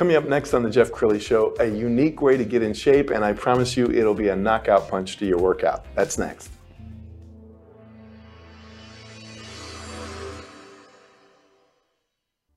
Coming up next on the Jeff Crilley Show, a unique way to get in shape, and I promise you it'll be a knockout punch to your workout. That's next.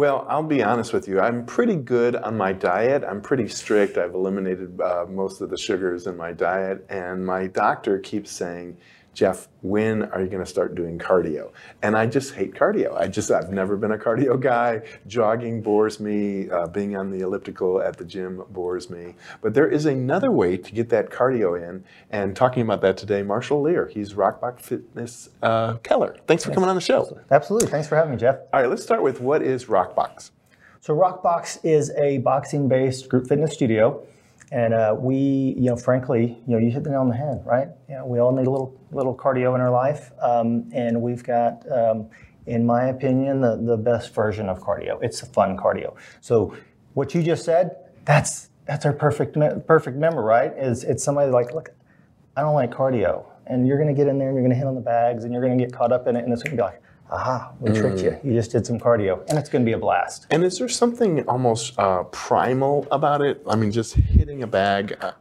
Well, I'll be honest with you. I'm pretty good on my diet. I'm pretty strict. I've eliminated uh, most of the sugars in my diet. And my doctor keeps saying, Jeff, when are you going to start doing cardio? And I just hate cardio. I just, I've never been a cardio guy. Jogging bores me. Uh, being on the elliptical at the gym bores me. But there is another way to get that cardio in. And talking about that today, Marshall Lehr. He's Rockbox Fitness uh, Keller. Thanks for coming on the show. Absolutely. Thanks for having me, Jeff. All right, let's start with what is Rockbox? So Rockbox is a boxing-based group fitness studio. And uh, we, you know, frankly, you know, you hit the nail on the head, right? You know, we all need a little little cardio in our life, um, and we've got, um, in my opinion, the the best version of cardio. It's a fun cardio. So, what you just said, that's that's our perfect perfect member, right? Is it's somebody like, look, I don't like cardio, and you're going to get in there and you're going to hit on the bags and you're going to get caught up in it, and it's going to be like, aha, we tricked you. You just did some cardio, and it's going to be a blast. And is there something almost uh, primal about it? I mean, just hitting a bag. Uh,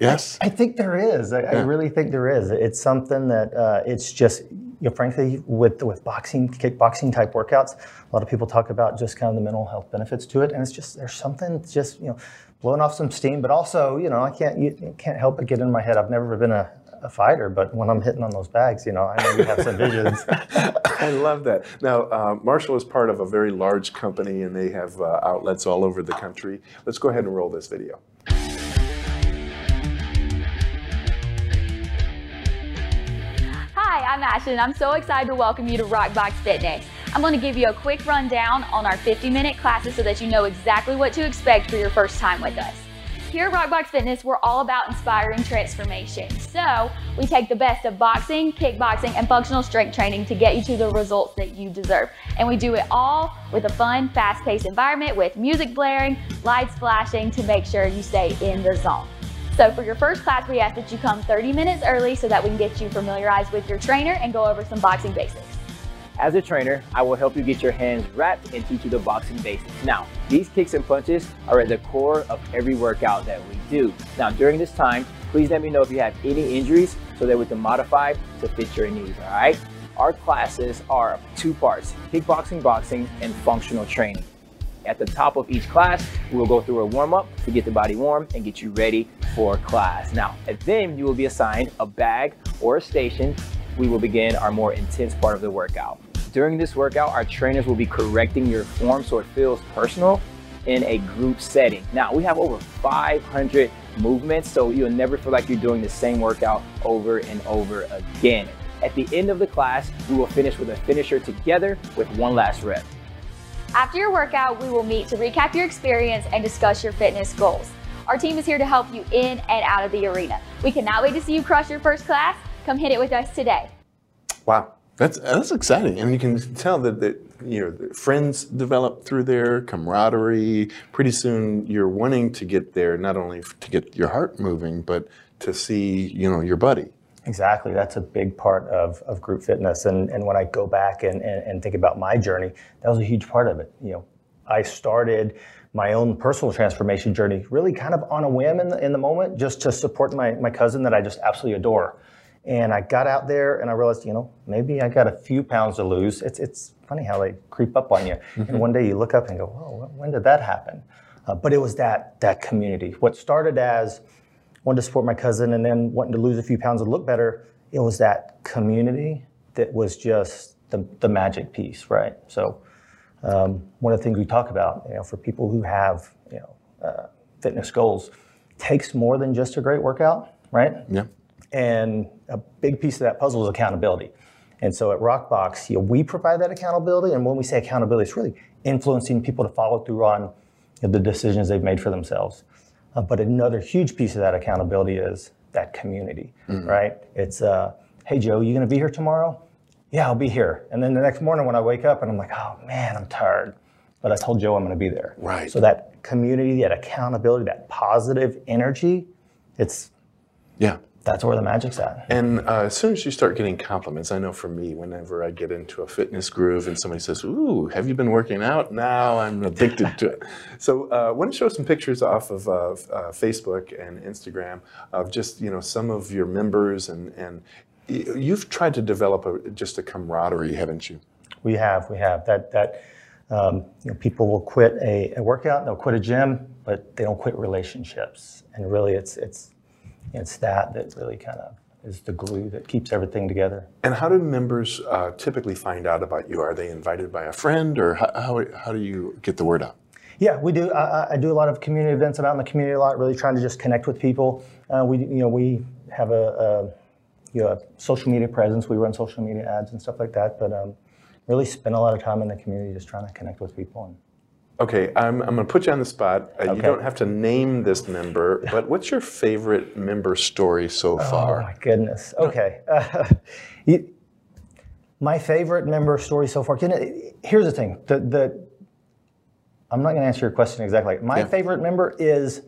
yes. I think there is. I, I really think there is. It's something that uh, it's just, you know, frankly, with with boxing, kickboxing type workouts, a lot of people talk about just kind of the mental health benefits to it, and it's just there's something just you know blowing off some steam, but also you know I can't you, you can't help but get in my head. I've never been a a fighter, but when I'm hitting on those bags, you know, I know you have some visions. I love that. Now, uh, Marshall is part of a very large company, and they have uh, outlets all over the country. Let's go ahead and roll this video. Hi, I'm Ashton. I'm so excited to welcome you to Rockbox Fitness. I'm going to give you a quick rundown on our 50 minute classes so that you know exactly what to expect for your first time with us. Here at Rockbox Fitness, we're all about inspiring transformation. So we take the best of boxing, kickboxing, and functional strength training to get you to the results that you deserve. And we do it all with a fun, fast-paced environment with music blaring, lights flashing to make sure you stay in the zone. So for your first class, we ask that you come 30 minutes early so that we can get you familiarized with your trainer and go over some boxing basics. As a trainer, I will help you get your hands wrapped and teach you the boxing basics. Now, these kicks and punches are at the core of every workout that we do. Now, during this time, please let me know if you have any injuries so that we can modify to fit your needs, all right? Our classes are two parts, kickboxing, boxing, and functional training. At the top of each class, we will go through a warm-up to get the body warm and get you ready for class. Now, then you will be assigned a bag or a station we will begin our more intense part of the workout. During this workout, our trainers will be correcting your form so it feels personal in a group setting. Now, we have over 500 movements, so you'll never feel like you're doing the same workout over and over again. At the end of the class, we will finish with a finisher together with one last rep. After your workout, we will meet to recap your experience and discuss your fitness goals. Our team is here to help you in and out of the arena. We cannot wait to see you crush your first class. Come hit it with us today. Wow. That's that's exciting, and you can tell that that you know friends develop through there, camaraderie. Pretty soon, you're wanting to get there not only to get your heart moving, but to see you know your buddy. Exactly, that's a big part of, of group fitness. And and when I go back and, and, and think about my journey, that was a huge part of it. You know, I started my own personal transformation journey really kind of on a whim in the, in the moment, just to support my my cousin that I just absolutely adore. And I got out there and I realized, you know, maybe I got a few pounds to lose. It's, it's funny how they creep up on you. Mm-hmm. And one day you look up and go, whoa, when did that happen? Uh, but it was that, that community. What started as wanting to support my cousin and then wanting to lose a few pounds and look better, it was that community that was just the, the magic piece, right? So um, one of the things we talk about, you know, for people who have, you know, uh, fitness goals, takes more than just a great workout, right? Yeah. And a big piece of that puzzle is accountability. And so at Rockbox, you know, we provide that accountability. And when we say accountability, it's really influencing people to follow through on you know, the decisions they've made for themselves. Uh, but another huge piece of that accountability is that community, right? It's, uh, hey, Joe, you going to be here tomorrow? Yeah, I'll be here. And then the next morning when I wake up and I'm like, oh man, I'm tired. But I told Joe I'm going to be there. Right. So that community, that accountability, that positive energy, it's Yeah. That's where the magic's at. And uh, as soon as you start getting compliments, I know for me, whenever I get into a fitness groove and somebody says, "Ooh, have you been working out?" Now I'm addicted to it. So, uh, I want to show some pictures off of uh, uh, Facebook and Instagram of just you know some of your members, and and you've tried to develop a, just a camaraderie, haven't you? We have, we have that that um, you know people will quit a, a workout, they'll quit a gym, but they don't quit relationships. And really, it's it's it's that that really kind of is the glue that keeps everything together. And how do members uh, typically find out about you? Are they invited by a friend, or how, how, how do you get the word out? Yeah, we do. I, I- do a lot of community events. I'm out in the community a lot, really trying to just connect with people. Uh, we, you know, we have a, a, you know, a social media presence. We run social media ads and stuff like that. But um, really spend a lot of time in the community, just trying to connect with people. And Okay, I'm, I'm going to put you on the spot. Uh, You don't have to name this member, but what's your favorite member story so far? Oh my goodness. Okay. Uh, you, my favorite member story so far. You know, here's the thing. The the I'm not going to answer your question exactly. My Yeah. favorite member is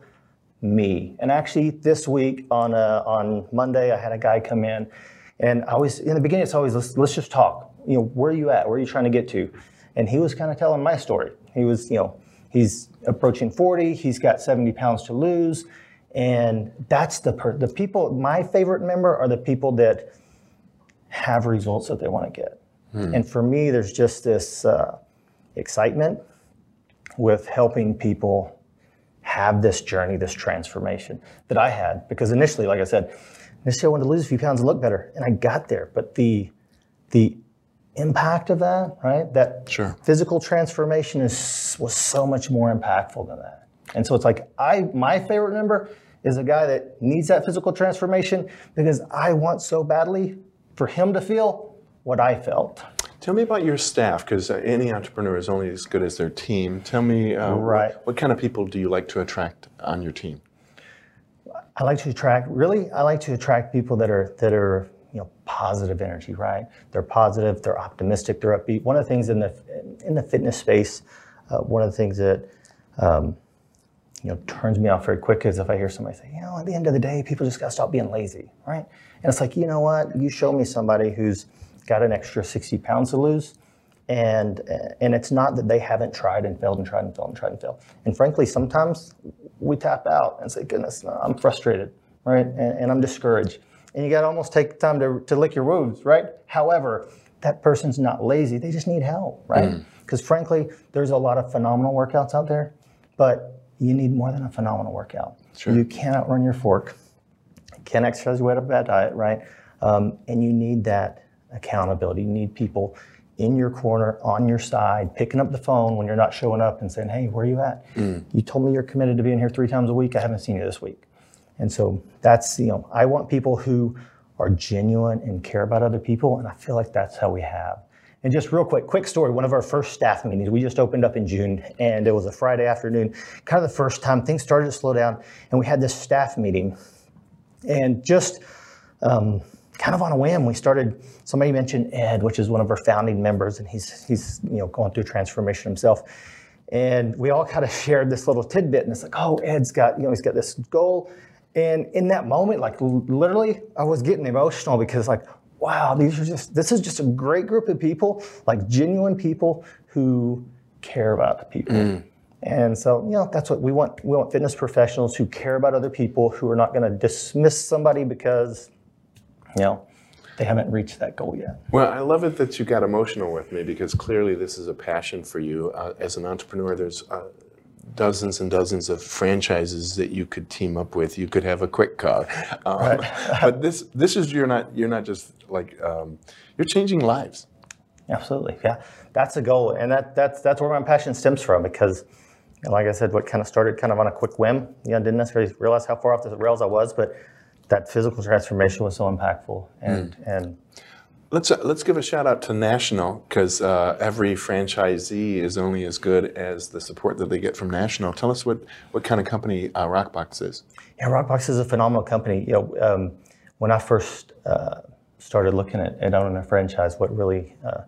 me. And actually, this week on uh, on Monday, I had a guy come in, and I was in the beginning. It's always let's, let's just talk. You know, where are you at? Where are you trying to get to? And he was kind of telling my story. He was, you know, he's approaching 40. He's got 70 pounds to lose, and that's the per- the people. My favorite member are the people that have results that they want to get. And for me, there's just this uh, excitement with helping people have this journey, this transformation that I had. Because initially, like I said, initially I wanted to lose a few pounds and look better, and I got there. But the the impact of that, right? That Sure. physical transformation is was so much more impactful than that. And so it's like I my favorite member is a guy that needs that physical transformation because I want so badly for him to feel what I felt. Tell me about your staff, because any entrepreneur is only as good as their team. Tell me, uh, Right. what, what kind of people do you like to attract on your team? I like to attract really I like to attract people that are that are positive energy, right? They're positive, they're optimistic, they're upbeat. One of the things in the in the fitness space, uh, one of the things that um, you know turns me off very quick is if I hear somebody say, you know, at the end of the day, people just got to stop being lazy, right? And it's like, you know what? You show me somebody who's got an extra 60 pounds to lose, and and it's not that they haven't tried and failed and tried and failed and tried and failed. And frankly, sometimes we tap out and say, "Goodness, no, I'm frustrated, right? And, and I'm discouraged." And you got to almost take time to, to lick your wounds, right? However, that person's not lazy; they just need help, right? Because frankly, there's a lot of phenomenal workouts out there, but you need more than a phenomenal workout. Sure. You cannot run your fork can't exercise without a bad diet, right? Um, and you need that accountability. You need people in your corner, on your side, picking up the phone when you're not showing up and saying, "Hey, where are you at? You told me you're committed to being here three times a week. I haven't seen you this week." And so that's you know, I want people who are genuine and care about other people, and I feel like that's how we have. And just real quick, quick story. One of our first staff meetings, we just opened up in June, and it was a Friday afternoon, kind of the first time things started to slow down, and we had this staff meeting and just um, kind of on a whim, we started. Somebody mentioned Ed, which is one of our founding members, and he's he's you know going through transformation himself. And we all kind of shared this little tidbit, and it's like, oh, Ed's got you know he's got this goal, and in that moment, like literally, I was getting emotional because like, wow, these are just this is just a great group of people, like genuine people who care about people. And so, you know, that's what we want. We want fitness professionals who care about other people, who are not going to dismiss somebody because, you know, they haven't reached that goal yet. Well, I love it that you got emotional with me because clearly this is a passion for you. Uh, as an entrepreneur, there's uh, dozens and dozens of franchises that you could team up with. You could have a quick car, um, but this this is you're not you're not just like um, you're changing lives. Absolutely, yeah. That's a goal, and that that's that's where my passion stems from because, like I said, what kind of started kind of on a quick whim. You know, didn't necessarily realize how far off the rails I was, but that physical transformation was so impactful, and and Let's uh, let's give a shout out to National because uh, every franchisee is only as good as the support that they get from National. Tell us what what kind of company uh, Rockbox is. Yeah, Rockbox is a phenomenal company. You know, um, when I first uh, started looking at, at owning a franchise, what really uh,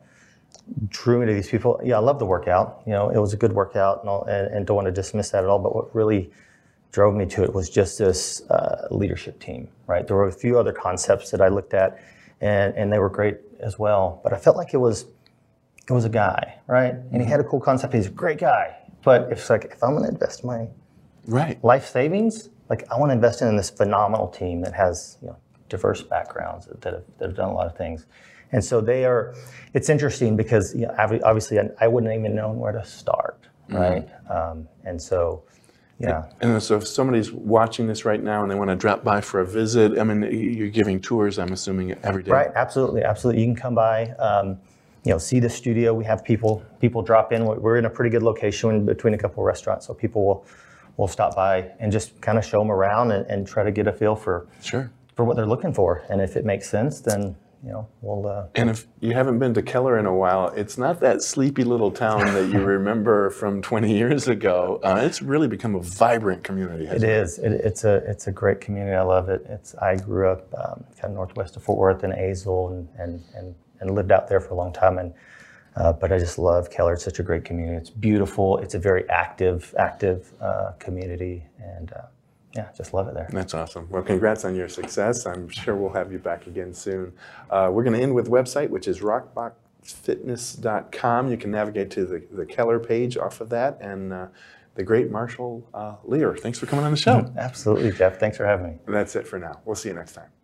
drew me to these people, yeah, I love the workout. You know, it was a good workout, and, all, and, and don't want to dismiss that at all. But what really drove me to it was just this uh, leadership team. Right, there were a few other concepts that I looked at, and and they were great as well. But I felt like it was it was a guy, right, and he had a cool concept. He's a great guy, but it's like if I'm going to invest my Right. life savings, like I want to invest in this phenomenal team that has you know diverse backgrounds that, have, that have done a lot of things, and so they are. It's interesting because you know, obviously I, I wouldn't even know where to start, right? Um, and so, yeah, And so if somebody's watching this right now and they want to drop by for a visit, I mean, you're giving tours, I'm assuming, every day. right, absolutely, absolutely. You can come by. Um, you know, see the studio. We have people people drop in. We're in a pretty good location between a couple of restaurants, so people will will stop by and just kind of show them around and, and try to get a feel for Sure. for what they're looking for. And if it makes sense, then you know we'll. Uh, And if you haven't been to Keller in a while, it's not that sleepy little town that you remember from 20 years ago. Uh, it's really become a vibrant community. it hasn't it? is. It, it's a it's a great community. I love it. It's I grew up um, kind of northwest of Fort Worth in Azle and and and, and lived out there for a long time. And uh, but I just love Keller. It's such a great community. It's beautiful. It's a very active active uh, community, and uh, yeah, just love it there. That's awesome. Well, congrats on your success. I'm sure we'll have you back again soon. Uh, we're going to end with website, which is rockboxfitness.com. You can navigate to the, the Keller page off of that. And uh, the great Marshall uh, Lehr, thanks for coming on the show. Absolutely, Jeff. Thanks for having me. That's it for now. We'll see you next time.